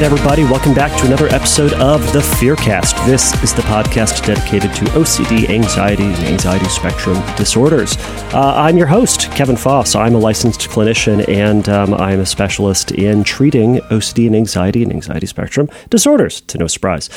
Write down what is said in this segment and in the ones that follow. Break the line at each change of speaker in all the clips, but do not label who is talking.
right, everybody, welcome back to another episode of the Fearcast. This is the podcast dedicated to OCD, anxiety, and anxiety spectrum disorders. Uh, I'm your host, Kevin Foss. I'm a licensed clinician and um, I'm a specialist in treating OCD and anxiety and anxiety spectrum disorders, to no surprise.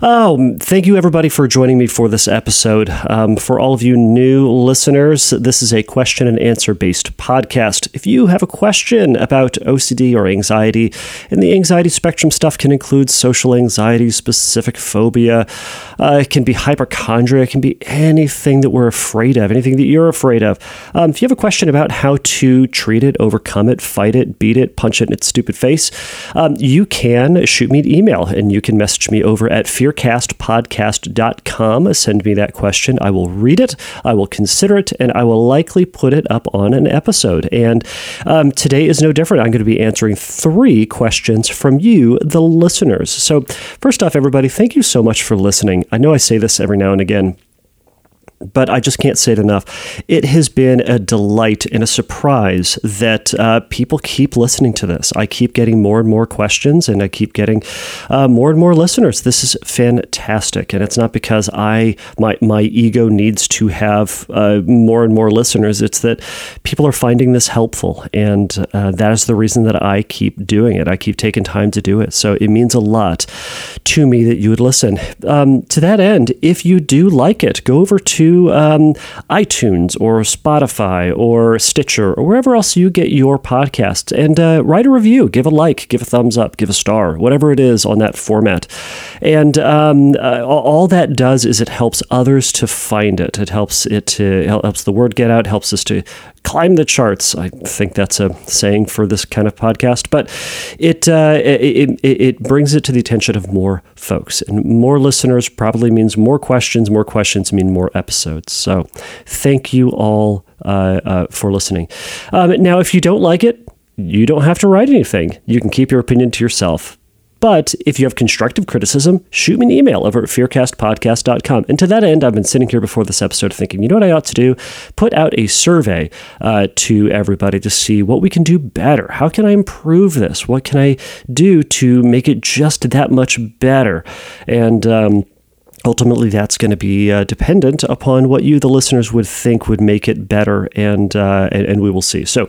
Um, thank you, everybody, for joining me for this episode. Um, for all of you new listeners, this is a question and answer based podcast. If you have a question about OCD or anxiety, and the anxiety spectrum stuff can include social anxiety, specific phobia, uh, it can be hypochondria, it can be anything that we're afraid of, anything that you're afraid of. Um, if you have a question about how to treat it, overcome it, fight it, beat it, punch it in its stupid face, um, you can shoot me an email and you can message me over at fearcastpodcast.com. Send me that question. I will read it, I will consider it, and I will likely put it up on an episode. And um, today is no different. I'm going to be answering three questions from you, the listeners. So, first off, everybody, thank you so much for listening. I know I say this every now and again but I just can't say it enough. It has been a delight and a surprise that uh, people keep listening to this. I keep getting more and more questions, and I keep getting uh, more and more listeners. This is fantastic, and it's not because I my my ego needs to have uh, more and more listeners. It's that people are finding this helpful, and uh, that is the reason that I keep doing it. I keep taking time to do it. So it means a lot to me that you would listen. Um, to that end, if you do like it, go over to um, iTunes or Spotify or Stitcher or wherever else you get your podcasts and uh, write a review, give a like, give a thumbs up, give a star, whatever it is on that format. And um, uh, all that does is it helps others to find it. It helps it to helps the word get out, helps us to climb the charts. I think that's a saying for this kind of podcast, but it, uh, it, it, it brings it to the attention of more folks, and more listeners probably means more questions. More questions mean more episodes. So, thank you all uh, uh, for listening. Um, now, if you don't like it, you don't have to write anything. You can keep your opinion to yourself. But if you have constructive criticism, shoot me an email over at fearcastpodcast.com. And to that end, I've been sitting here before this episode thinking, you know what I ought to do? Put out a survey uh, to everybody to see what we can do better. How can I improve this? What can I do to make it just that much better? And, um, ultimately that's going to be uh, dependent upon what you the listeners would think would make it better and uh, and, and, we will see. So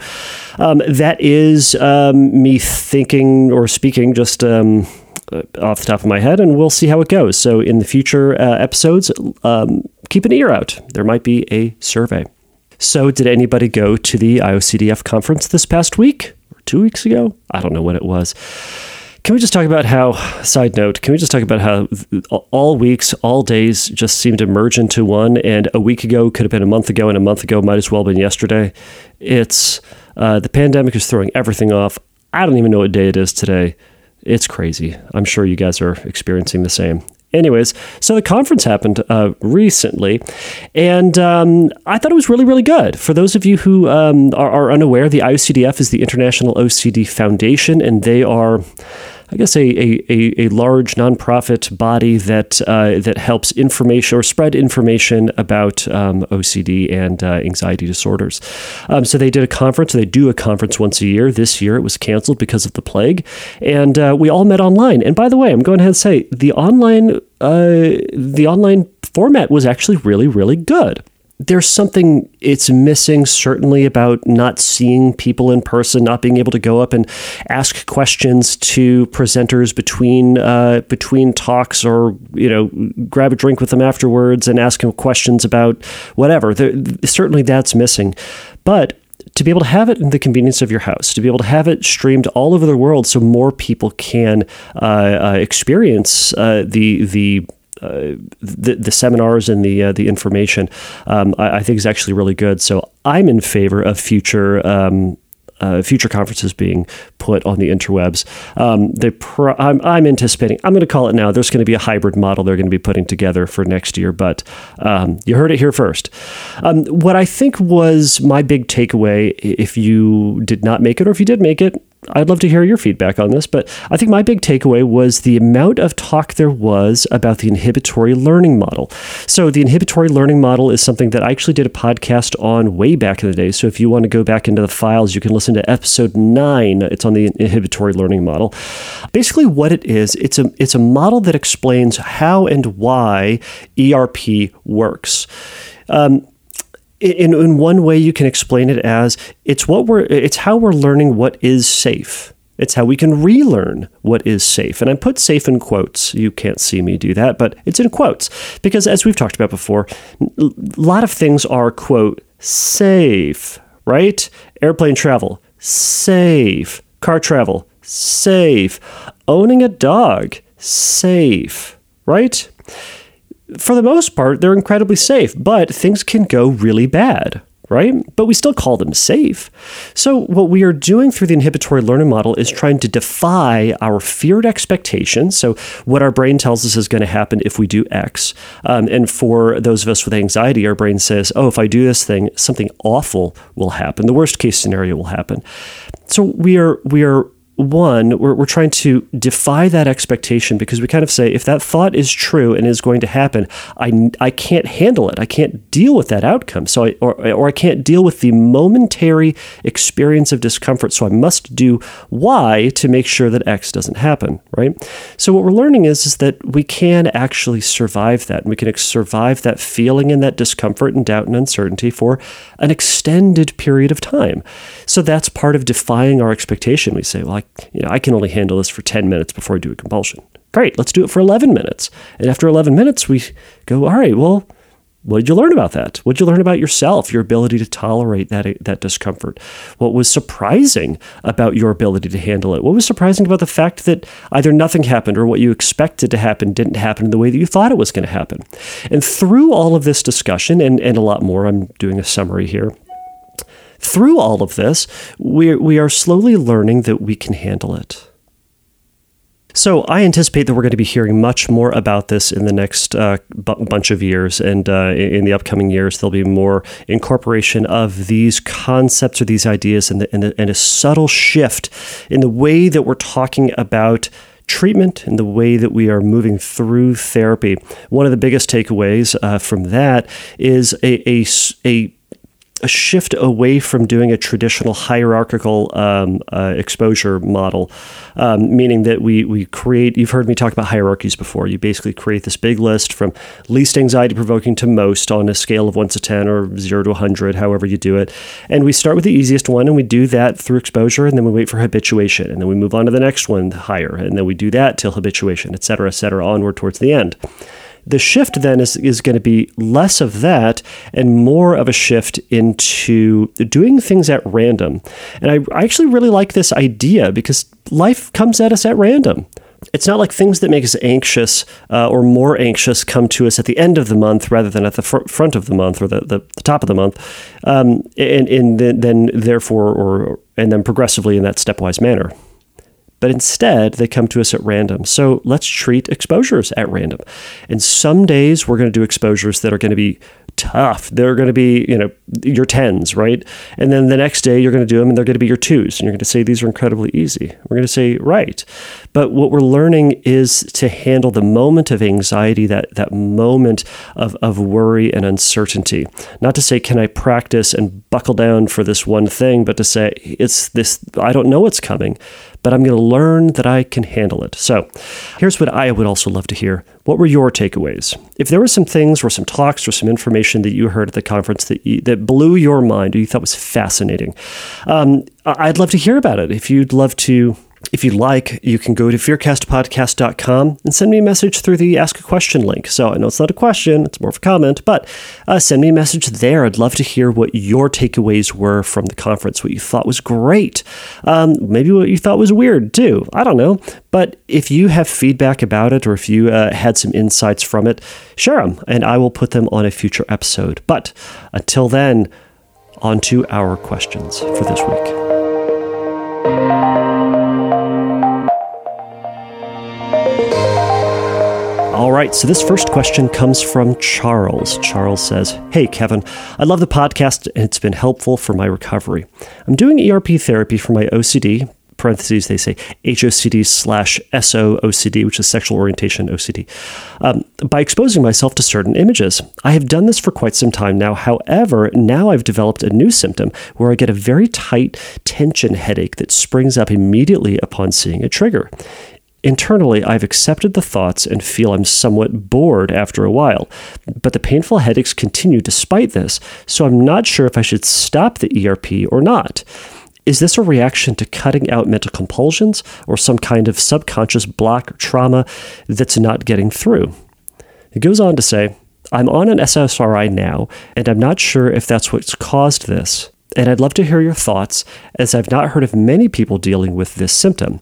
um, that is um, me thinking or speaking just um, uh, off the top of my head and we'll see how it goes. So in the future uh, episodes um, keep an ear out. There might be a survey. So did anybody go to the IOCDF conference this past week or two weeks ago? I don't know when it was can we just talk about how, side note, can we just talk about how all weeks, all days just seem to merge into one? And a week ago could have been a month ago, and a month ago might as well have been yesterday. It's uh, the pandemic is throwing everything off. I don't even know what day it is today. It's crazy. I'm sure you guys are experiencing the same. Anyways, so the conference happened uh, recently, and um, I thought it was really, really good. For those of you who um, are, are, unaware, the IOCDF is the International OCD Foundation, and they are I guess, a, a, a, large nonprofit body that uh, that helps information or spread information about um, OCD and uh, anxiety disorders. Um, so they did a conference. They do a conference once a year. This year it was canceled because of the plague, and uh, we all met online. And by the way, I'm going ahead and say the online uh, the online format was actually really really good there's something it's missing certainly about not seeing people in person not being able to go up and ask questions to presenters between uh, between talks or you know grab a drink with them afterwards and ask them questions about whatever. There, certainly that's missing. But to be able to have it in the convenience of your house, to be able to have it streamed all over the world, so more people can uh, uh, experience uh, the the the, the seminars and the uh, the information, um, I, I, think is actually really good. So I'm in favor of future. Um, uh, future conferences being put on the interwebs. Um, pro- I'm, I'm, anticipating, I'm going to call it now, there's going to be a hybrid model they're going to be putting together for next year, but um, you heard it here first. Um, what I think was my big takeaway, if you did not make it or if you did make it, I'd love to hear your feedback on this, but I think my big takeaway was the amount of talk there was about the inhibitory learning model. So, the inhibitory learning model is something that I actually did a podcast on way back in the day. So, if you want to go back into the files, you can listen to episode nine. It's on the inhibitory learning model. Basically, what it is, it's a it's a model that explains how and why ERP works. Um, in, in one way you can explain it as it's what we're it's how we're learning what is safe it's how we can relearn what is safe. And I put safe in quotes. You can't see me do that, but it's in quotes. Because as we've talked about before, a lot of things are, quote, safe, right? Airplane travel, safe. Car travel, safe. Owning a dog, safe, right? For the most part, they're incredibly safe, but things can go really bad, right? But we still call them safe. So, what we are doing through the inhibitory learning model is trying to defy our feared expectations. So, what our brain tells us is going to happen if we do X. Um, and for those of us with anxiety, our brain says, oh, if I do this thing, something awful will happen. The worst case scenario will happen. So, we are, we are one, we're, we're trying to defy that expectation because we kind of say, if that thought is true and is going to happen, I, I can't handle it. I can't deal with that outcome. So I, or, or I can't deal with the momentary experience of discomfort. So I must do Y to make sure that X doesn't happen, right? So what we're learning is, is that we can actually survive that. And we can survive that feeling and that discomfort and doubt and uncertainty for an extended period of time. So that's part of defying our expectation. We say, well, I you know, I can only handle this for 10 minutes before I do a compulsion. Great, let's do it for 11 minutes. And after 11 minutes, we go, all right, well, what did you learn about that? What did you learn about yourself, your ability to tolerate that, that discomfort? What was surprising about your ability to handle it? What was surprising about the fact that either nothing happened or what you expected to happen didn't happen in the way that you thought it was going to happen? And through all of this discussion and, and a lot more, I'm doing a summary here through all of this, we we are slowly learning that we can handle it. So I anticipate that we're going to be hearing much more about this in the next uh, b- bunch of years, and uh, in the upcoming years, there'll be more incorporation of these concepts or these ideas, and, the, and, the, and a subtle shift in the way that we're talking about treatment and the way that we are moving through therapy. One of the biggest takeaways uh, from that is a, a, a a shift away from doing a traditional hierarchical um, uh, exposure model, um, meaning that we we create. You've heard me talk about hierarchies before. You basically create this big list from least anxiety provoking to most on a scale of one to ten or zero to hundred, however you do it. And we start with the easiest one, and we do that through exposure, and then we wait for habituation, and then we move on to the next one higher, and then we do that till habituation, et cetera, et cetera, onward towards the end. The shift then is, is going to be less of that and more of a shift into doing things at random. And I, I actually really like this idea because life comes at us at random it's not like things that make us anxious uh, or more anxious come to us at the end of the month rather than at the fr- front of the month or the, the, the top of the month, um, and, and then, then therefore or and then progressively in that stepwise manner but instead they come to us at random. So let's treat exposures at random. And some days we're going to do exposures that are going to be tough. They're going to be, you know, your tens, right? And then the next day you're going to do them and they're going to be your twos. And you're going to say these are incredibly easy. We're going to say, right. But what we're learning is to handle the moment of anxiety, that, that moment of, of worry and uncertainty. Not to say, can I practice and buckle down for this one thing, but to say, it's this, I don't know what's coming but I'm going to learn that I can handle it. So here's what I would also love to hear. What were your takeaways? If there were some things or some talks or some information that you heard at the conference that, you, that blew your mind or you thought was fascinating, um, I'd love to hear about it. If you'd love to if you'd like, you can go to fearcastpodcast.com and send me a message through the Ask a Question link. So I know it's not a question, it's more of a comment, but uh, send me a message there. I'd love to hear what your takeaways were from the conference, what you thought was great, um, maybe what you thought was weird too. I don't know. But if you have feedback about it or if you uh, had some insights from it, share them and I will put them on a future episode. But until then, on to our questions for this week. All right, so this first question comes from Charles. Charles says, Hey, Kevin, I love the podcast and it's been helpful for my recovery. I'm doing ERP therapy for my OCD, parentheses, they say HOCD slash SOOCD, which is sexual orientation OCD, um, by exposing myself to certain images. I have done this for quite some time now. However, now I've developed a new symptom where I get a very tight tension headache that springs up immediately upon seeing a trigger. Internally, I've accepted the thoughts and feel I'm somewhat bored after a while, but the painful headaches continue despite this, so I'm not sure if I should stop the ERP or not. Is this a reaction to cutting out mental compulsions or some kind of subconscious block or trauma that's not getting through? It goes on to say, I'm on an SSRI now, and I'm not sure if that's what's caused this. And I'd love to hear your thoughts, as I've not heard of many people dealing with this symptom,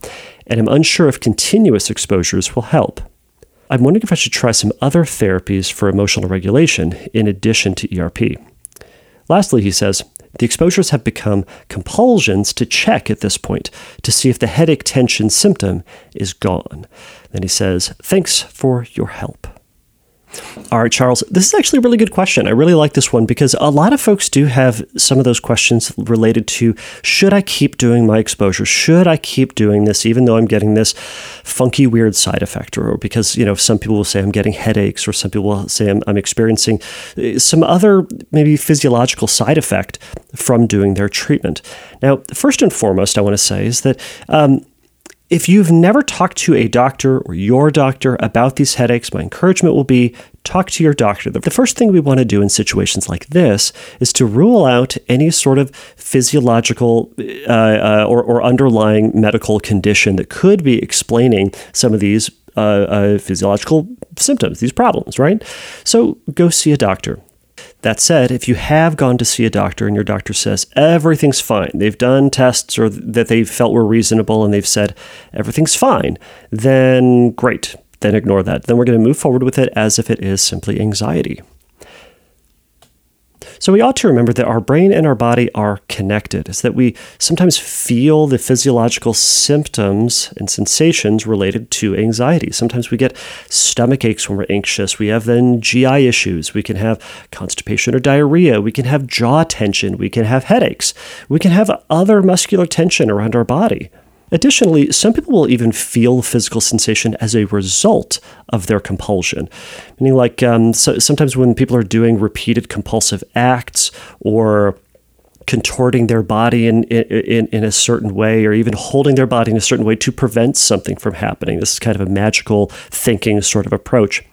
and I'm unsure if continuous exposures will help. I'm wondering if I should try some other therapies for emotional regulation in addition to ERP. Lastly, he says, the exposures have become compulsions to check at this point to see if the headache tension symptom is gone. Then he says, Thanks for your help. All right, Charles, this is actually a really good question. I really like this one because a lot of folks do have some of those questions related to should I keep doing my exposure? Should I keep doing this even though I'm getting this funky, weird side effect? Or because, you know, some people will say I'm getting headaches, or some people will say I'm, I'm experiencing uh, some other maybe physiological side effect from doing their treatment. Now, first and foremost, I want to say is that um, if you've never talked to a doctor or your doctor about these headaches, my encouragement will be talk to your doctor. The first thing we want to do in situations like this is to rule out any sort of physiological uh, uh, or, or, underlying medical condition that could be explaining some of these uh, uh physiological symptoms, these problems, right? So go see a doctor. That said, if you have gone to see a doctor and your doctor says everything's fine, they've done tests or that they felt were reasonable and they've said everything's fine, then great. Then ignore that. Then we're going to move forward with it as if it is simply anxiety. So we ought to remember that our brain and our body are connected, is that we sometimes feel the physiological symptoms and sensations related to anxiety. Sometimes we get stomach aches when we're anxious. We have then GI issues. We can have constipation or diarrhea. We can have jaw tension. We can have headaches. We can have other muscular tension around our body. Additionally, some people will even feel physical sensation as a result of their compulsion. Meaning, like um, so sometimes when people are doing repeated compulsive acts or contorting their body in, in, in a certain way or even holding their body in a certain way to prevent something from happening. This is kind of a magical thinking sort of approach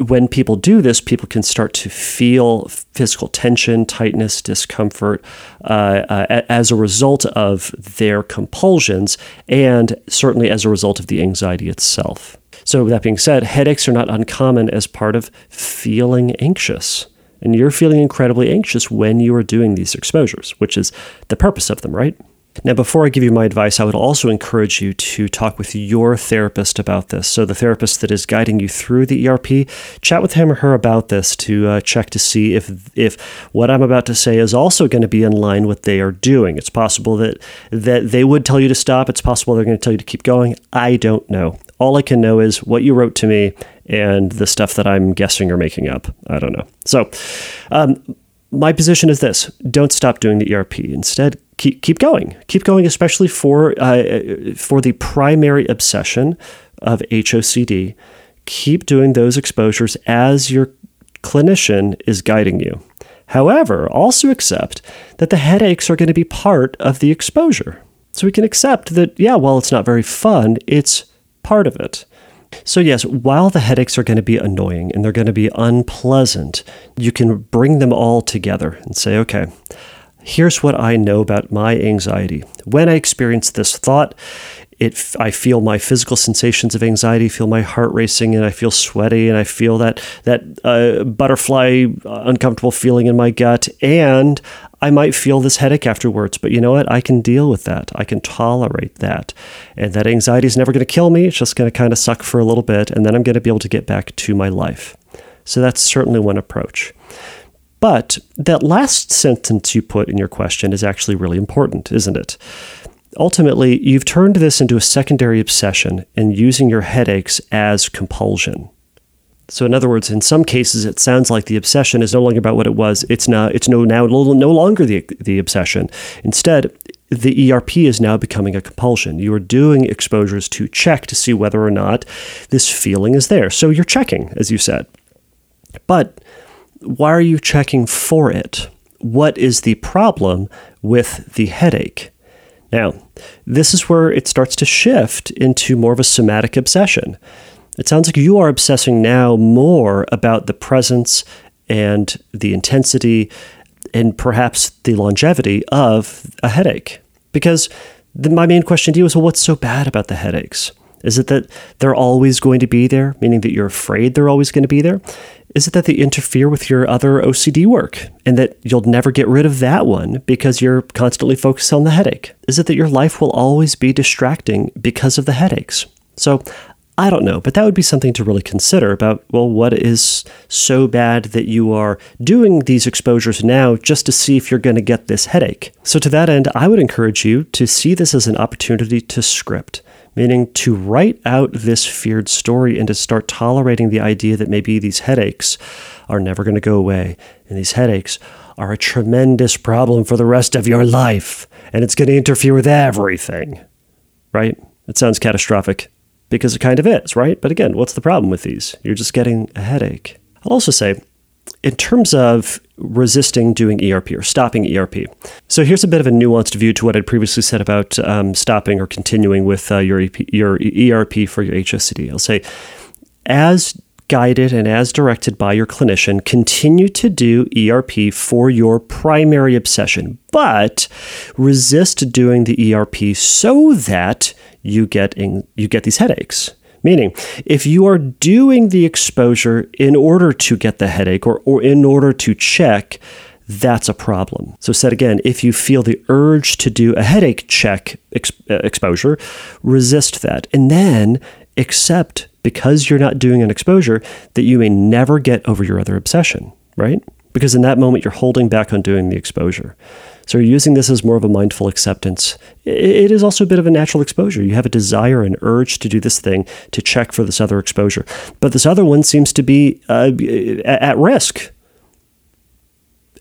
when people do this, people can start to feel physical tension, tightness, discomfort uh, uh, as a result of their compulsions, and certainly as a result of the anxiety itself. So, that being said, headaches are not uncommon as part of feeling anxious. And you're feeling incredibly anxious when you are doing these exposures, which is the purpose of them, right? Now, before I give you my advice, I would also encourage you to talk with your therapist about this. So, the therapist that is guiding you through the ERP, chat with him or her about this to uh, check to see if if what I'm about to say is also going to be in line with what they are doing. It's possible that that they would tell you to stop. It's possible they're going to tell you to keep going. I don't know. All I can know is what you wrote to me and the stuff that I'm guessing or making up. I don't know. So, um, my position is this: don't stop doing the ERP. Instead, keep keep going, keep going, especially for uh, for the primary obsession of HOCD. Keep doing those exposures as your clinician is guiding you. However, also accept that the headaches are going to be part of the exposure. So we can accept that, yeah, while it's not very fun, it's part of it. So, yes, while the headaches are going to be annoying and they're going to be unpleasant, you can bring them all together and say, okay, Here's what I know about my anxiety. When I experience this thought, it I feel my physical sensations of anxiety, feel my heart racing, and I feel sweaty, and I feel that that uh, butterfly uh, uncomfortable feeling in my gut, and I might feel this headache afterwards. But you know what? I can deal with that. I can tolerate that, and that anxiety is never going to kill me. It's just going to kind of suck for a little bit, and then I'm going to be able to get back to my life. So that's certainly one approach. But that last sentence you put in your question is actually really important, isn't it? Ultimately, you've turned this into a secondary obsession and using your headaches as compulsion. So, in other words, in some cases, it sounds like the obsession is no longer about what it was. It's now it's no now no longer the the obsession. Instead, the ERP is now becoming a compulsion. You are doing exposures to check to see whether or not this feeling is there. So you're checking, as you said. But why are you checking for it? What is the problem with the headache? Now, this is where it starts to shift into more of a somatic obsession. It sounds like you are obsessing now more about the presence and the intensity and perhaps the longevity of a headache. Because the, my main question to you is well, what's so bad about the headaches? Is it that they're always going to be there, meaning that you're afraid they're always going to be there? Is it that they interfere with your other OCD work and that you'll never get rid of that one because you're constantly focused on the headache? Is it that your life will always be distracting because of the headaches? So I don't know, but that would be something to really consider about, well, what is so bad that you are doing these exposures now just to see if you're going to get this headache? So, to that end, I would encourage you to see this as an opportunity to script, meaning to write out this feared story and to start tolerating the idea that maybe these headaches are never going to go away. And these headaches are a tremendous problem for the rest of your life, and it's going to interfere with everything, right? It sounds catastrophic because it kind of is, right? But again, what's the problem with these? You're just getting a headache. I'll also say, in terms of resisting doing ERP or stopping ERP. So here's a bit of a nuanced view to what I'd previously said about um, stopping or continuing with uh, your, EP, your ERP for your HSCD. I'll say, as guided and as directed by your clinician, continue to do ERP for your primary obsession, but resist doing the ERP so that you get in, you get these headaches. Meaning, if you are doing the exposure in order to get the headache or, or in order to check, that's a problem. So, said again, if you feel the urge to do a headache check ex- uh, exposure, resist that. And then accept, because you're not doing an exposure, that you may never get over your other obsession, right? Because in that moment, you're holding back on doing the exposure. So you're using this as more of a mindful acceptance. It is also a bit of a natural exposure. You have a desire and urge to do this thing to check for this other exposure. But this other one seems to be uh, at risk.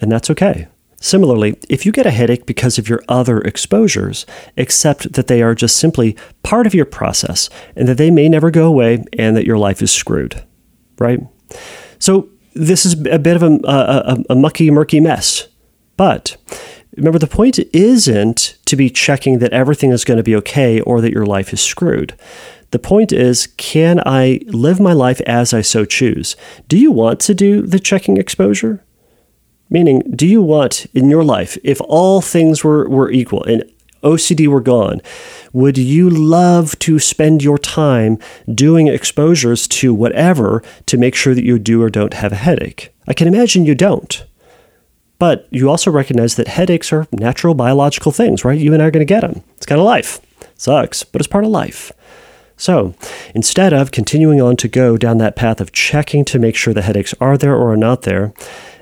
And that's okay. Similarly, if you get a headache because of your other exposures, accept that they are just simply part of your process and that they may never go away and that your life is screwed, right? So, this is a bit of a, a, a mucky, murky mess. But Remember, the point isn't to be checking that everything is going to be okay or that your life is screwed. The point is, can I live my life as I so choose? Do you want to do the checking exposure? Meaning, do you want in your life, if all things were, were equal and OCD were gone, would you love to spend your time doing exposures to whatever to make sure that you do or don't have a headache? I can imagine you don't. But you also recognize that headaches are natural biological things, right? You and I are going to get them. It's kind of life. Sucks, but it's part of life. So instead of continuing on to go down that path of checking to make sure the headaches are there or are not there,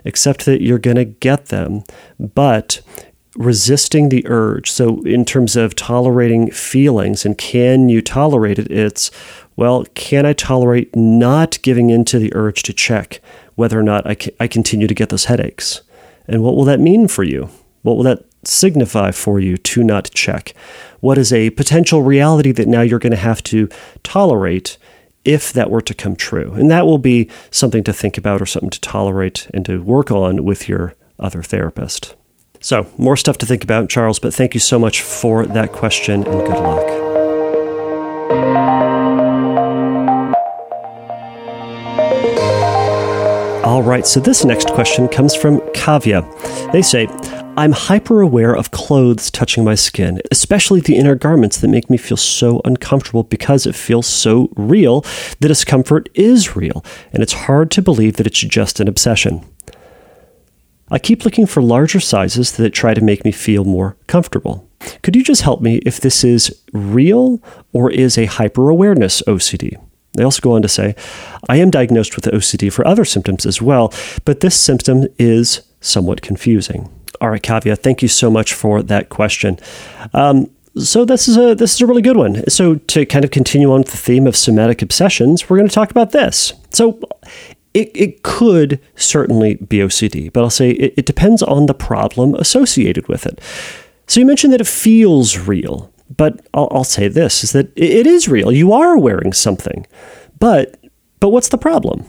accept that you're going to get them, but resisting the urge. So, in terms of tolerating feelings and can you tolerate it, it's well, can I tolerate not giving in to the urge to check whether or not I, I continue to get those headaches? And what will that mean for you? What will that signify for you to not check? What is a potential reality that now you're going to have to tolerate if that were to come true? And that will be something to think about or something to tolerate and to work on with your other therapist. So, more stuff to think about, Charles, but thank you so much for that question and good luck. All right, so this next question comes from Kavya. They say, I'm hyper aware of clothes touching my skin, especially the inner garments that make me feel so uncomfortable because it feels so real. The discomfort is real, and it's hard to believe that it's just an obsession. I keep looking for larger sizes that try to make me feel more comfortable. Could you just help me if this is real or is a hyper awareness OCD? They also go on to say, I am diagnosed with OCD for other symptoms as well, but this symptom is somewhat confusing. Kavya, thank you so much for that question. Um, so this is a this is a really good one. So to kind of continue on with the theme of somatic obsessions, we're going to talk about this. So it, it could certainly be OCD, but I'll say it, it depends on the problem associated with it. So you mentioned that it feels real, but I'll, I'll say this is that it is real. You are wearing something. But but what's the problem?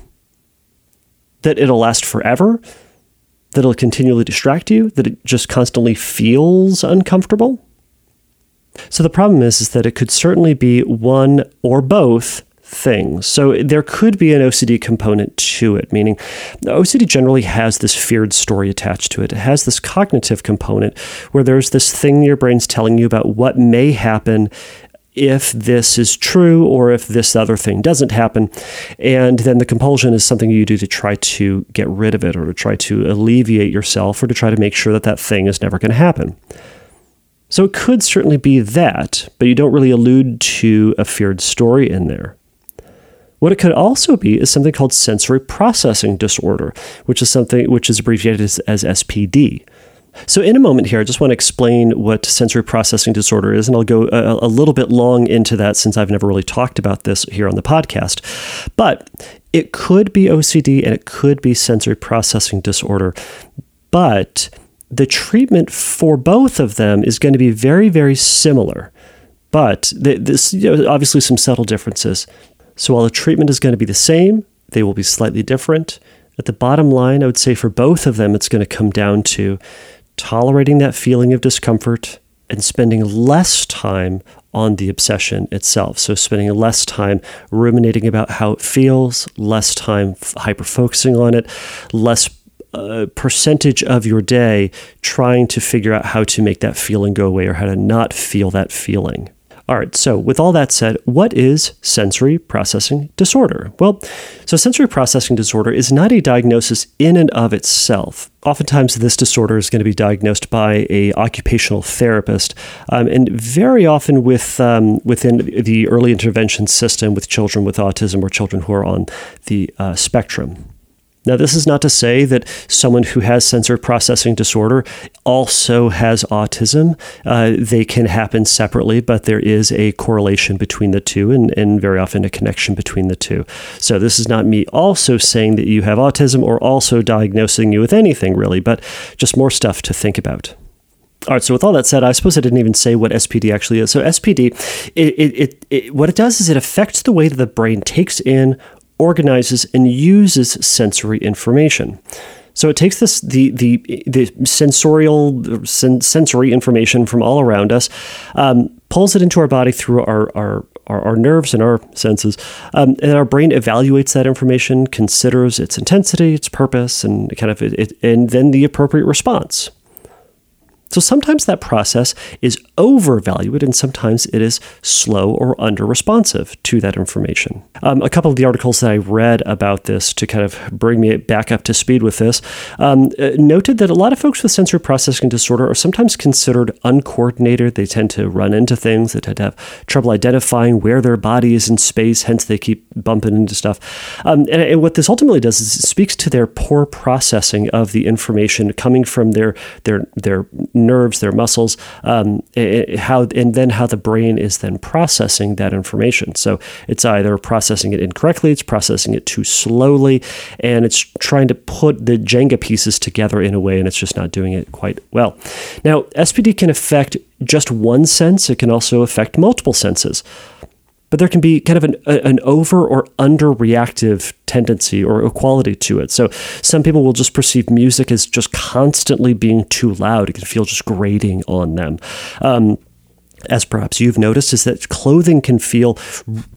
That it'll last forever? That it'll continually distract you? That it just constantly feels uncomfortable? So the problem is, is that it could certainly be one or both things. So there could be an OCD component to it, meaning OCD generally has this feared story attached to it. It has this cognitive component where there's this thing your brain's telling you about what may happen if this is true or if this other thing doesn't happen. And then the compulsion is something you do to try to get rid of it or to try to alleviate yourself or to try to make sure that that thing is never going to happen. So it could certainly be that, but you don't really allude to a feared story in there. What it could also be is something called sensory processing disorder, which is something which is abbreviated as, as SPD. So, in a moment here, I just want to explain what sensory processing disorder is, and I'll go a, a, little bit long into that since I've never really talked about this here on the podcast. But it could be OCD and it could be sensory processing disorder. But the treatment for both of them is going to be very, very similar. But this, you know, obviously, some subtle differences. So, while the treatment is going to be the same, they will be slightly different. At the bottom line, I would say for both of them, it's going to come down to tolerating that feeling of discomfort and spending less time on the obsession itself. So, spending less time ruminating about how it feels, less time hyper focusing on it, less uh, percentage of your day trying to figure out how to make that feeling go away or how to not feel that feeling. All right, so with all that said, what is sensory processing disorder? Well, so sensory processing disorder is not a diagnosis in and of itself. Oftentimes, this disorder is going to be diagnosed by a occupational therapist, um, and very often with um, within the early intervention system with children with autism or children who are on the uh, spectrum. Now, this is not to say that someone who has sensory processing disorder also has autism. Uh, they can happen separately, but there is a correlation between the two and, and very often a connection between the two. So, this is not me also saying that you have autism or also diagnosing you with anything really, but just more stuff to think about. All right. So with all that said, I suppose I didn't even say what SPD actually is. So SPD, it, it, it, what it does is it affects the way that the brain takes in, organizes and uses sensory information. So it takes this the the the sensorial sen- sensory information from all around us, um, pulls it into our body through our our, our, our nerves and our senses, um, and our brain evaluates that information, considers its intensity, its purpose, and kind of it, it, and then the appropriate response. So sometimes that process is overvalued and sometimes it is slow or under responsive to that information. Um, a couple of the articles that I read about this to kind of bring me back up to speed with this um, uh, noted that a lot of folks with sensory processing disorder are sometimes considered uncoordinated. They tend to run into things, they tend to have trouble identifying where their body is in space, hence they keep bumping into stuff. Um, and, and what this ultimately does is it speaks to their poor processing of the information coming from their their their nerves, their muscles, um, it, how and then how the brain is then processing that information. So it's either processing it incorrectly, it's processing it too slowly, and it's trying to put the Jenga pieces together in a way, and it's just not doing it quite well. Now, SPD can affect just one sense. It can also affect multiple senses but there can be kind of an, an over or under reactive tendency or a quality to it. So some people will just perceive music as just constantly being too loud. It can feel just grating on them. Um, as perhaps you've noticed, is that clothing can feel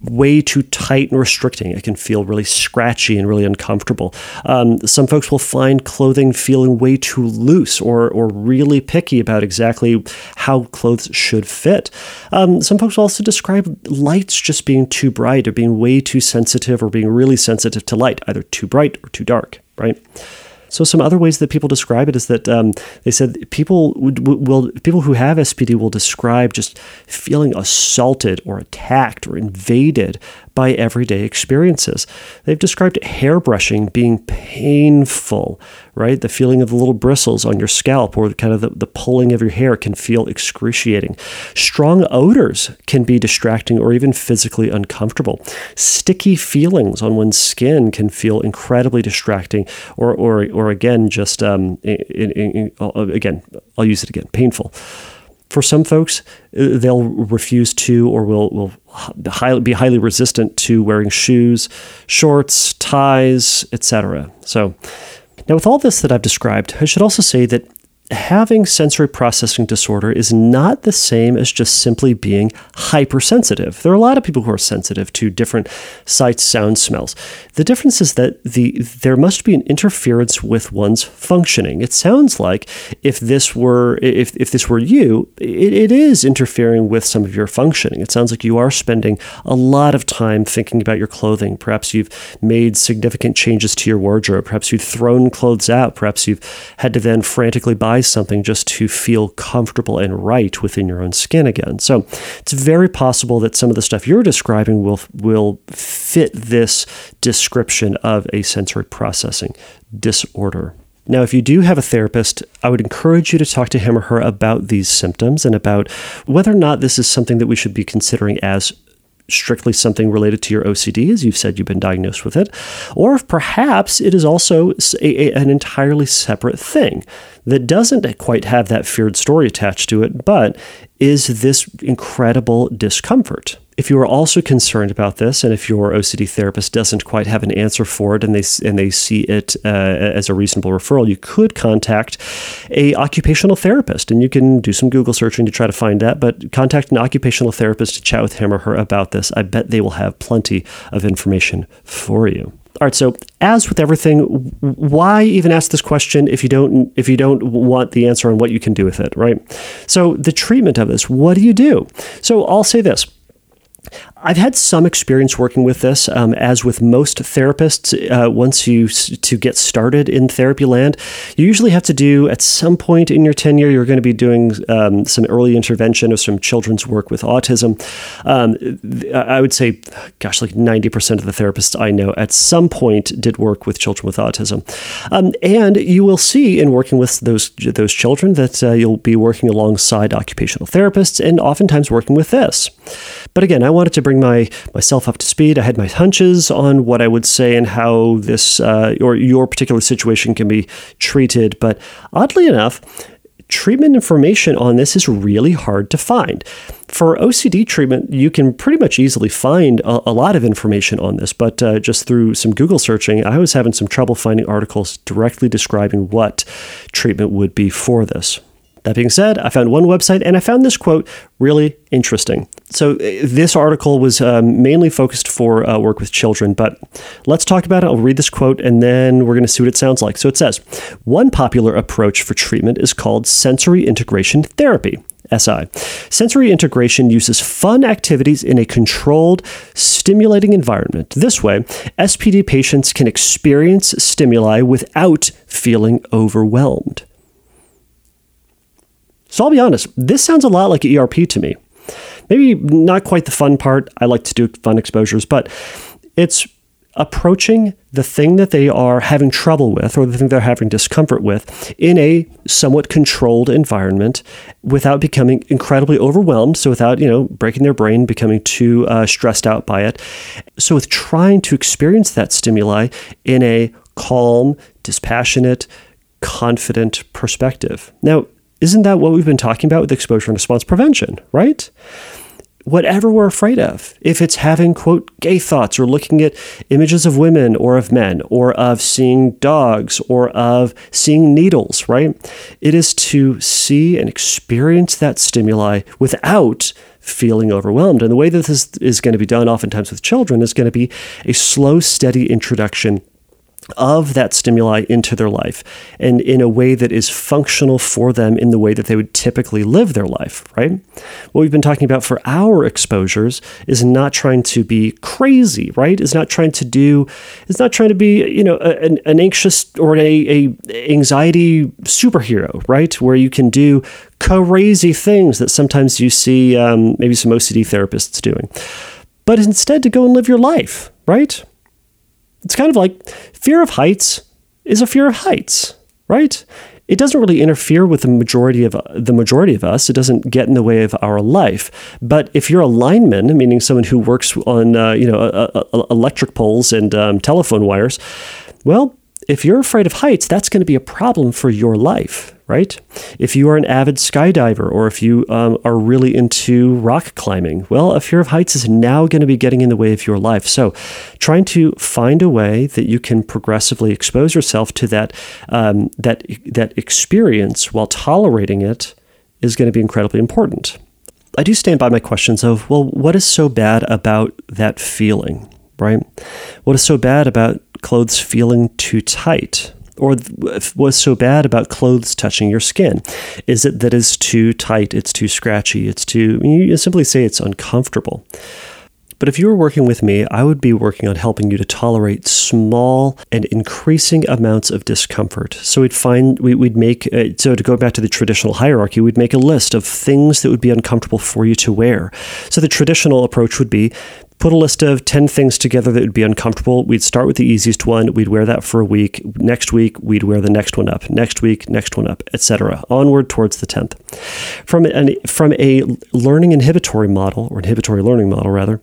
way too tight and restricting. It can feel really scratchy and really uncomfortable. Um, some folks will find clothing feeling way too loose or, or really picky about exactly how clothes should fit. Um, some folks also describe lights just being too bright or being way too sensitive or being really sensitive to light, either too bright or too dark, right? So some other ways that people describe it is that um, they said people would, will people who have SPD will describe just feeling assaulted or attacked or invaded by everyday experiences. They've described hairbrushing being painful, right? The feeling of the little bristles on your scalp or kind of the, the pulling of your hair can feel excruciating. Strong odors can be distracting or even physically uncomfortable. Sticky feelings on one's skin can feel incredibly distracting or, or, or again, just, um, in, in, in, again, I'll use it again, painful. For some folks, uh, they'll refuse to or will, will be highly resistant to wearing shoes, shorts, ties, etc. So, now with all this that I've described, I should also say that having sensory processing disorder is not the same as just simply being hypersensitive. There are a lot of people who are sensitive to different sights, sounds, smells. The difference is that the there must be an interference with one's functioning. It sounds like if this were if, if this were you, it, it is interfering with some of your functioning. It sounds like you are spending a lot of time thinking about your clothing. Perhaps you've made significant changes to your wardrobe. Perhaps you've thrown clothes out. Perhaps you've had to then frantically buy try something just to feel comfortable and right within your own skin again. So it's very possible that some of the stuff you're describing will will fit this description of a sensory processing disorder. Now, if you do have a therapist, I would encourage you to talk to him or her about these symptoms and about whether or not this is something that we should be considering as strictly something related to your OCD, as you've said you've been diagnosed with it, or if perhaps it is also a, a, an entirely separate thing that doesn't quite have that feared story attached to it, but is this incredible discomfort. If you are also concerned about this, and if your OCD therapist doesn't quite have an answer for it, and they and they see it uh, as a reasonable referral, you could contact a occupational therapist, and you can do some Google searching to try to find that. But contact an occupational therapist to chat with him or her about this. I bet they will have plenty of information for you. All right, so as with everything, why even ask this question if you don't if you don't want the answer on what you can do with it, right? So the treatment of this, what do you do? So I'll say this. I've had some experience working with this, um, as with most therapists. Uh, once you to get started in therapy land, you usually have to do at some point in your tenure. You're going to be doing um, some early intervention or some children's work with autism. Um, I would say, gosh, like ninety percent of the therapists I know at some point did work with children with autism, um, and you will see in working with those those children that uh, you'll be working alongside occupational therapists and oftentimes working with this. But again, I wanted to bring my myself up to speed. I had my hunches on what I would say and how this uh, or your particular situation can be treated. But oddly enough, treatment information on this is really hard to find. For OCD treatment, you can pretty much easily find a, a lot of information on this, but uh, just through some Google searching, I was having some trouble finding articles directly describing what treatment would be for this. That being said, I found one website and I found this quote really interesting. So, uh, this article was um, mainly focused for uh, work with children, but let's talk about it. I'll read this quote and then we're going to see what it sounds like. So, it says One popular approach for treatment is called sensory integration therapy. SI. Sensory integration uses fun activities in a controlled, stimulating environment. This way, SPD patients can experience stimuli without feeling overwhelmed. So I'll be honest, this sounds a lot like ERP to me. Maybe not quite the fun part. I like to do fun exposures, but it's approaching the thing that they are having trouble with or the thing they're having discomfort with in a somewhat controlled environment without becoming incredibly overwhelmed so without you know breaking their brain becoming too uh, stressed out by it so with trying to experience that stimuli in a calm dispassionate confident perspective now isn't that what we've been talking about with exposure and response prevention, right? Whatever we're afraid of, if it's having, quote, gay thoughts or looking at images of women or of men or of seeing dogs or of seeing needles, right? It is to see and experience that stimuli without feeling overwhelmed. And the way that this is going to be done, oftentimes with children, is going to be a slow, steady introduction of that stimuli into their life and in a way that is functional for them in the way that they would typically live their life, right? What we've been talking about for our exposures is not trying to be crazy, right? Is not trying to do, is not trying to be, you know, an, an anxious or a, a anxiety superhero, right? Where you can do crazy things that sometimes you see um, maybe some OCD therapists doing. But instead to go and live your life, right? It's kind of like fear of heights is a fear of heights, right? It doesn't really interfere with the majority of the majority of us. It doesn't get in the way of our life. But if you're a lineman, meaning someone who works on uh, you know uh, uh, electric poles and um, telephone wires, well, if you're afraid of heights, that's going to be a problem for your life, right? If you are an avid skydiver or if you um, are really into rock climbing, well, a fear of heights is now going to be getting in the way of your life. So, trying to find a way that you can progressively expose yourself to that um, that that experience while tolerating it is going to be incredibly important. I do stand by my questions of, well, what is so bad about that feeling, right? What is so bad about clothes feeling too tight? Or what's so bad about clothes touching your skin? Is it that it's too tight, it's too scratchy, it's too, you simply say it's uncomfortable. But if you were working with me, I would be working on helping you to tolerate small and increasing amounts of discomfort. So we'd find we, would make uh, so to go back to the traditional hierarchy, we'd make a list of things that would be uncomfortable for you to wear. So the traditional approach would be put a list of 10 things together that would be uncomfortable. We'd start with the easiest one. We'd wear that for a week. Next week, we'd wear the next one up. Next week, next one up, etc. Onward towards the 10th. From an from a learning inhibitory model or inhibitory learning model rather,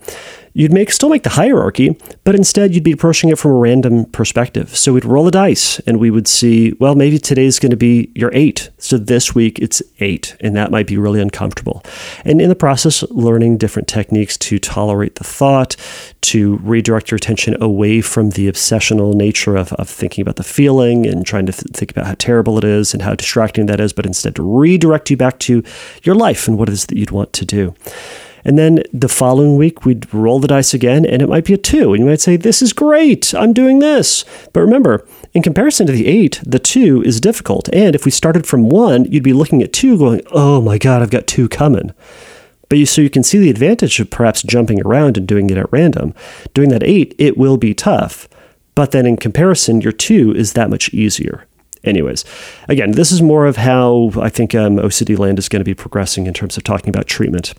You'd make still make the hierarchy, but instead you'd be approaching it from a random perspective. So we'd roll a dice and we would see, well, maybe today's going to be your eight. So this week it's eight, and that might be really uncomfortable. And in the process, learning different techniques to tolerate the thought, to redirect your attention away from the obsessional nature of, of thinking about the feeling and trying to th- think about how terrible it is and how distracting that is, but instead to redirect you back to your life and what it is that you'd want to do. And then the following week, we'd roll the dice again, and it might be a two. And you might say, This is great. I'm doing this. But remember, in comparison to the eight, the two is difficult. And if we started from one, you'd be looking at two going, Oh my God, I've got two coming. But you, so you can see the advantage of perhaps jumping around and doing it at random. Doing that eight, it will be tough. But then in comparison, your two is that much easier. Anyways, again, this is more of how I think um, OCD land is going to be progressing in terms of talking about treatment.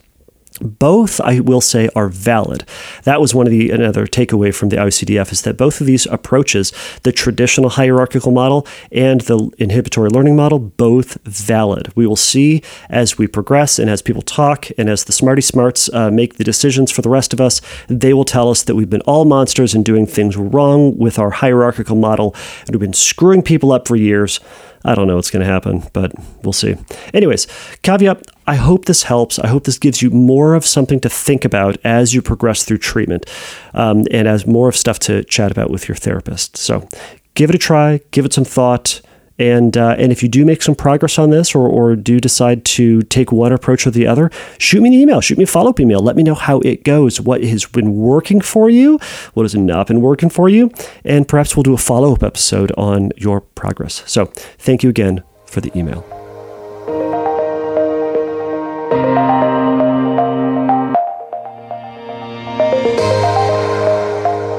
Both, I will say, are valid. That was one of the another takeaway from the IOCDF is that both of these approaches, the traditional hierarchical model and the inhibitory learning model, both valid. We will see as we progress and as people talk and as the smarty smarts uh, make the decisions for the rest of us, they will tell us that we've been all monsters and doing things wrong with our hierarchical model and we've been screwing people up for years. I don't know what's going to happen, but we'll see. Anyways, caveat I hope this helps. I hope this gives you more of something to think about as you progress through treatment um, and as more of stuff to chat about with your therapist. So give it a try, give it some thought. And uh, and if you do make some progress on this, or, or do decide to take one approach or the other, shoot me an email, shoot me a follow up email. Let me know how it goes, what has been working for you, what has not been working for you, and perhaps we'll do a follow up episode on your progress. So thank you again for the email.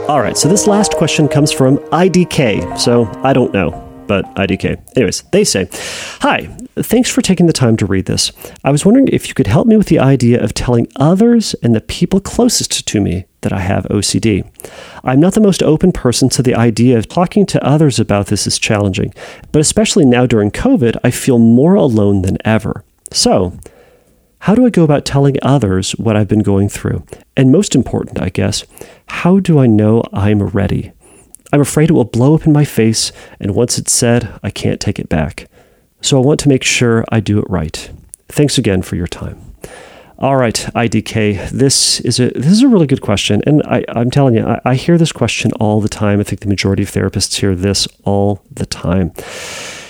All right, so this last question comes from IDK. So I don't know but IDK. Anyways, they say, Hi, thanks for taking the time to read this. I was wondering if you could help me with the idea of telling others and the people closest to me that I have OCD. I'm not the most open person, so the idea of talking to others about this is challenging. But especially now during COVID, I feel more alone than ever. So, how do I go about telling others what I've been going through? And most important, I guess, how do I know I'm ready? I'm afraid it will blow up in my face, and once it's said, I can't take it back. So I want to make sure I do it right. Thanks again for your time. All right, IDK, this is a this is a really good question, and I, am telling you, I, I hear this question all the time. I think the majority of therapists hear this all the time.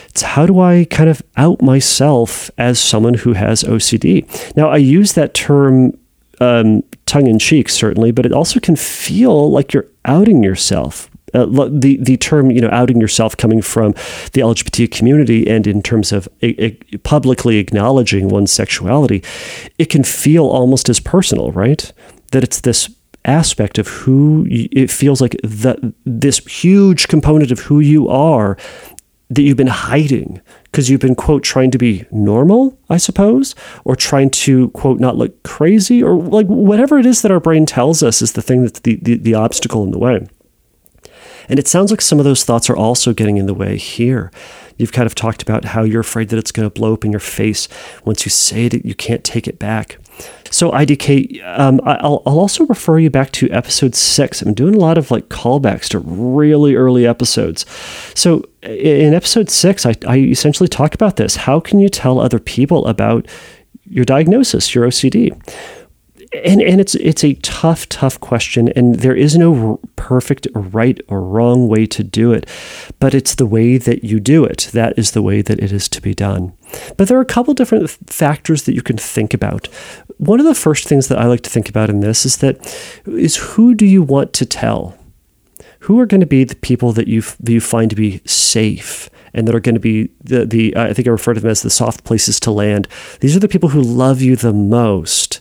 It's how do I kind of out myself as someone who has OCD? Now, I use that term um, tongue in cheek, certainly, but it also can feel like you're outing yourself uh, the the term you know outing yourself coming from the LGBT community and in terms of a, a publicly acknowledging one's sexuality, it can feel almost as personal, right? That it's this aspect of who you, it feels like that this huge component of who you are that you've been hiding because you've been quote trying to be normal i suppose or trying to quote not look crazy or like whatever it is that our brain tells us is the thing that's the, the, the obstacle in the way and it sounds like some of those thoughts are also getting in the way here. You've kind of talked about how you're afraid that it's going to blow up in your face once you say it, you can't take it back. So IDK, um, I'll, I'll also refer you back to episode six. I'm doing a lot of like callbacks to really early episodes. So in episode six, I, I essentially talk about this. How can you tell other people about your diagnosis, your OCD? And and it's it's a tough tough question and there is no perfect right or wrong way to do it but it's the way that you do it. That is the way that it is to be done. But there are a couple different factors that you can think about. One of the first things that i like to think about in this is that is who do you want to tell? Who are going to be the people that you you find to be safe and that are going to be the the I think I refer to them as the soft places to land. These are the people who love you the most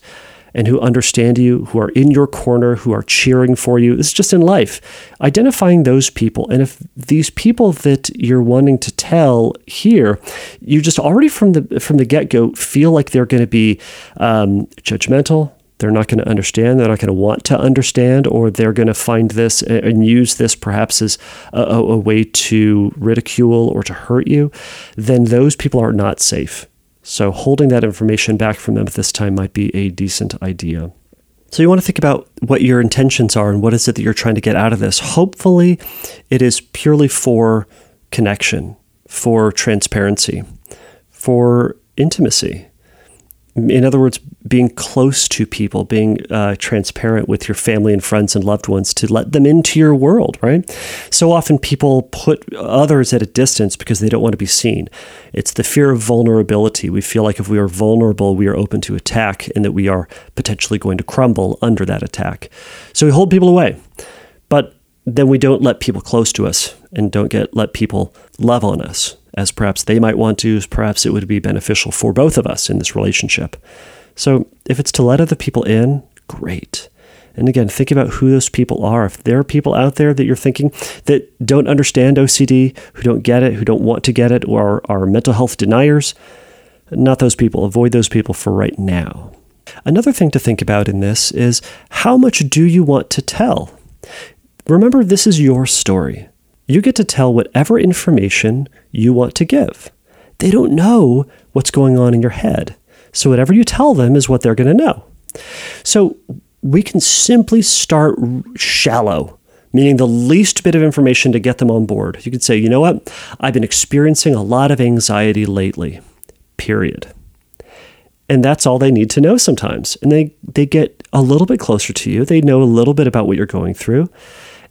and who understand you, who are in your corner, who are cheering for you. It's just in life. Identifying those people. And if these people that you're wanting to tell here, you just already from the from the get-go feel like they're going to be um, judgmental, they're not going to understand. They're not going to want to understand, or they're going to find this and use this perhaps as a, a, way to ridicule or to hurt you. Then those people are not safe. So holding that information back from them at this time might be a decent idea. So you want to think about what your intentions are and what is it that you're trying to get out of this. Hopefully, it is purely for connection, for transparency, for intimacy in other words, being close to people, being uh, transparent with your family and friends and loved ones to let them into your world, right? So often people put others at a distance because they don't want to be seen. It's the fear of vulnerability. We feel like if we are vulnerable, we are open to attack and that we are potentially going to crumble under that attack. So we hold people away. But then we don't let people close to us and don't get let people love on us as perhaps they might want to, perhaps it would be beneficial for both of us in this relationship. So if it's to let other people in, great. And again, think about who those people are. If there are people out there that you're thinking that don't understand OCD, who don't get it, who don't want to get it, or are, are mental health deniers, not those people. Avoid those people for right now. Another thing to think about in this is how much do you want to tell? Remember, this is your story. You get to tell whatever information you want to give. They don't know what's going on in your head. So whatever you tell them is what they're going to know. So we can simply start shallow, meaning the least bit of information to get them on board. You could say, you know what? I've been experiencing a lot of anxiety lately, period. And that's all they need to know sometimes. And they, they get a little bit closer to you. They know a little bit about what you're going through.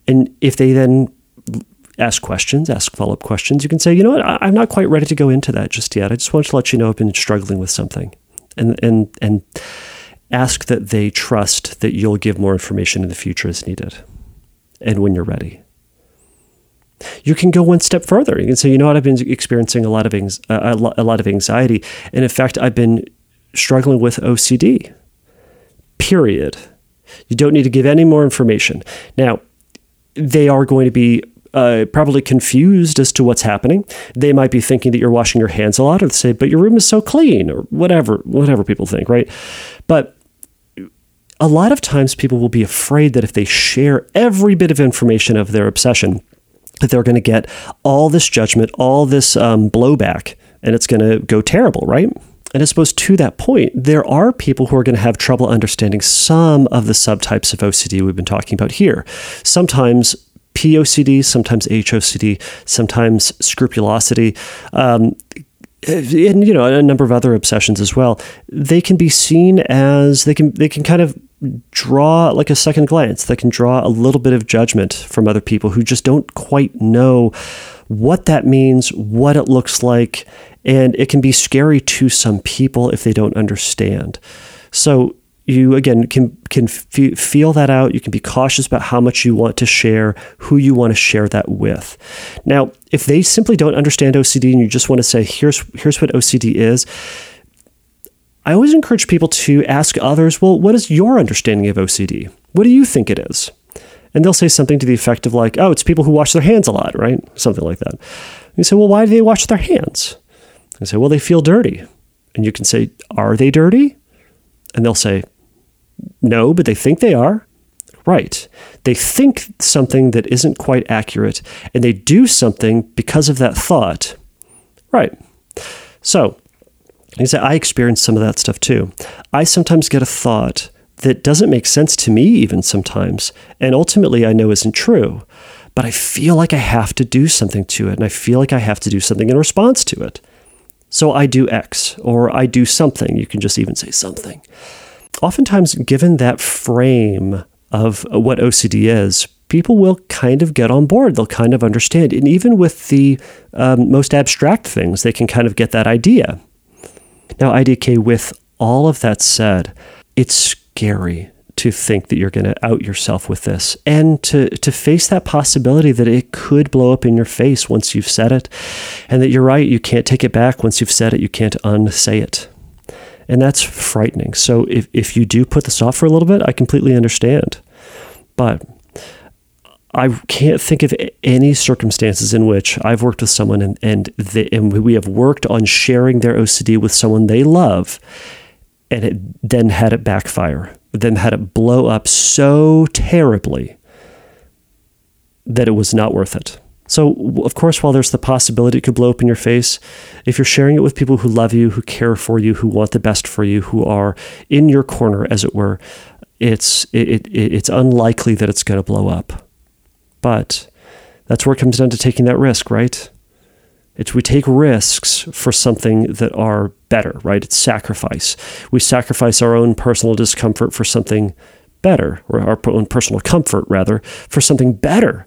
And if they then ask questions, ask follow up questions. You can say, you know what, I'm not quite ready to go into that just yet. I just want to let you know I've been struggling with something, and and and ask that they trust that you'll give more information in the future as needed, and when you're ready. You can go one step further. You can say, you know what, I've been experiencing a lot of uh, a lot of anxiety, and in fact, I've been struggling with OCD. Period. You don't need to give any more information. Now, they are going to be uh, probably confused as to what's happening. They might be thinking that you're washing your hands a lot, or say, "But your room is so clean," or whatever, whatever people think, right? But a lot of times, people will be afraid that if they share every bit of information of their obsession, that they're going to get all this judgment, all this um, blowback, and it's going to go terrible, right? And I suppose to that point, there are people who are going to have trouble understanding some of the subtypes of OCD we've been talking about here. Sometimes POCD, sometimes HOCD, sometimes scrupulosity. Um, and you know a number of other obsessions as well they can be seen as they can they can kind of draw like a second glance they can draw a little bit of judgment from other people who just don't quite know what that means what it looks like and it can be scary to some people if they don't understand so you again can can f- feel that out. You can be cautious about how much you want to share who you want to share that with. Now if they simply don't understand OCD and you just want to say here's here's what OCD is I always encourage people to ask others well what is your understanding of OCD what do you think it is? And they'll say something to the effect of like oh it's people who wash their hands a lot right? Something like that. And you say well why do they wash their hands? And say well they feel dirty. And you can say are they dirty? And they'll say no, but they think they are. Right. They think something that isn't quite accurate, and they do something because of that thought. Right. So, he said, I experience some of that stuff too. I sometimes get a thought that doesn't make sense to me, even sometimes, and ultimately I know isn't true. But I feel like I have to do something to it, and I feel like I have to do something in response to it. So I do X, or I do something. You can just even say something. Oftentimes, given that frame of what OCD is, people will kind of get on board. They'll kind of understand. And even with the um, most abstract things, they can kind of get that idea. Now, IDK, with all of that said, it's scary to think that you're going to out yourself with this and to, to face that possibility that it could blow up in your face once you've said it. And that you're right, you can't take it back. Once you've said it, you can't unsay it. And that's frightening. So if, if you do put this off for a little bit, I completely understand. But I can't think of any circumstances in which I've worked with someone and and, they, and we have worked on sharing their OCD with someone they love, and it then had it backfire, then had it blow up so terribly that it was not worth it. So, of course, while there's the possibility it could blow up in your face, if you're sharing it with people who love you, who care for you, who want the best for you, who are in your corner, as it were, it's it, it it's unlikely that it's going to blow up. But that's where it comes down to taking that risk, right? It's we take risks for something that are better, right? It's sacrifice. We sacrifice our own personal discomfort for something better, or our own personal comfort, rather, for something better.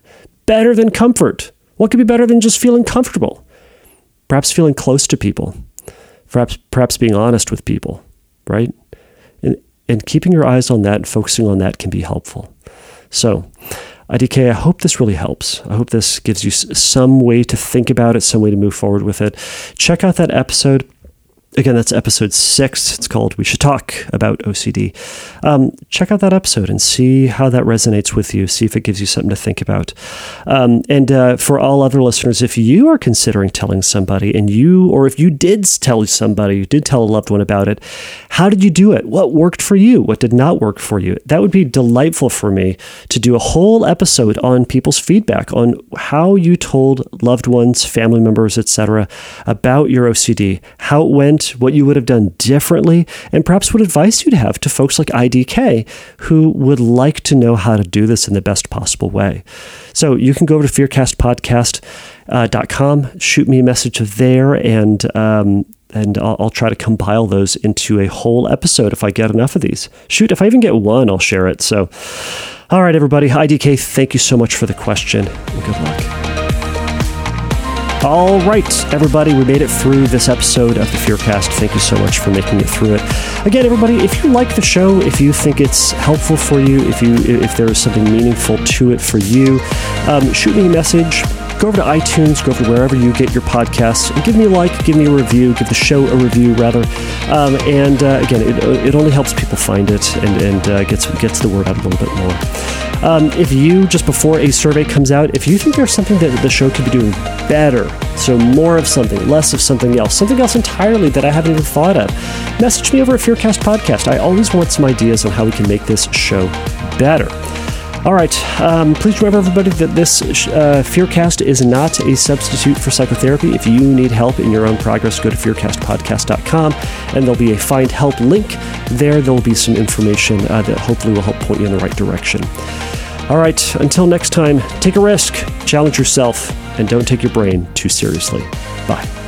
Better than comfort. What could be better than just feeling comfortable? Perhaps feeling close to people. Perhaps, perhaps being honest with people, right? And, and keeping your eyes on that and focusing on that can be helpful. So, IDK, I hope this really helps. I hope this gives you some way to think about it, some way to move forward with it. Check out that episode again, that's episode six. It's called We Should Talk About OCD. Um, check out that episode and see how that resonates with you. See if it gives you something to think about. Um, and uh, for all other listeners, if you are considering telling somebody and you, or if you did tell somebody, you did tell a loved one about it, how did you do it? What worked for you? What did not work for you? That would be delightful for me to do a whole episode on people's feedback on how you told loved ones, family members, etc., about your OCD, how it went what you would have done differently, and perhaps what advice you'd have to folks like IDK who would like to know how to do this in the best possible way. So you can go over to fearcastpodcast.com, uh, shoot me a message there, and um, and I'll, I'll, try to compile those into a whole episode if I get enough of these. Shoot, if I even get one, I'll share it. So, all right, everybody, IDK, thank you so much for the question, good luck. All right, everybody, we made it through this episode of the Fearcast. Thank you so much for making it through it. Again, everybody, if you like the show, if you think it's helpful for you, if you if there is something meaningful to it for you, um, shoot me a message go over to iTunes, go over to wherever you get your podcasts, and give me a like, give me a review, give the show a review rather. Um, and uh, again, it, it only helps people find it and, and uh, gets gets the word out a little bit more. Um, if you just before a survey comes out, if you think there's something that the show could be doing better, so more of something, less of something else, something else entirely that I haven't even thought of, message me over at Fearcast Podcast. I always want some ideas on how we can make this show better. All right. Um, please remember, everybody, that this uh, Fearcast is not a substitute for psychotherapy. If you need help in your own progress, go to fearcastpodcast.com and there'll be a find help link there. There'll be some information uh, that hopefully will help point you in the right direction. All right. Until next time, take a risk, challenge yourself, and don't take your brain too seriously. Bye.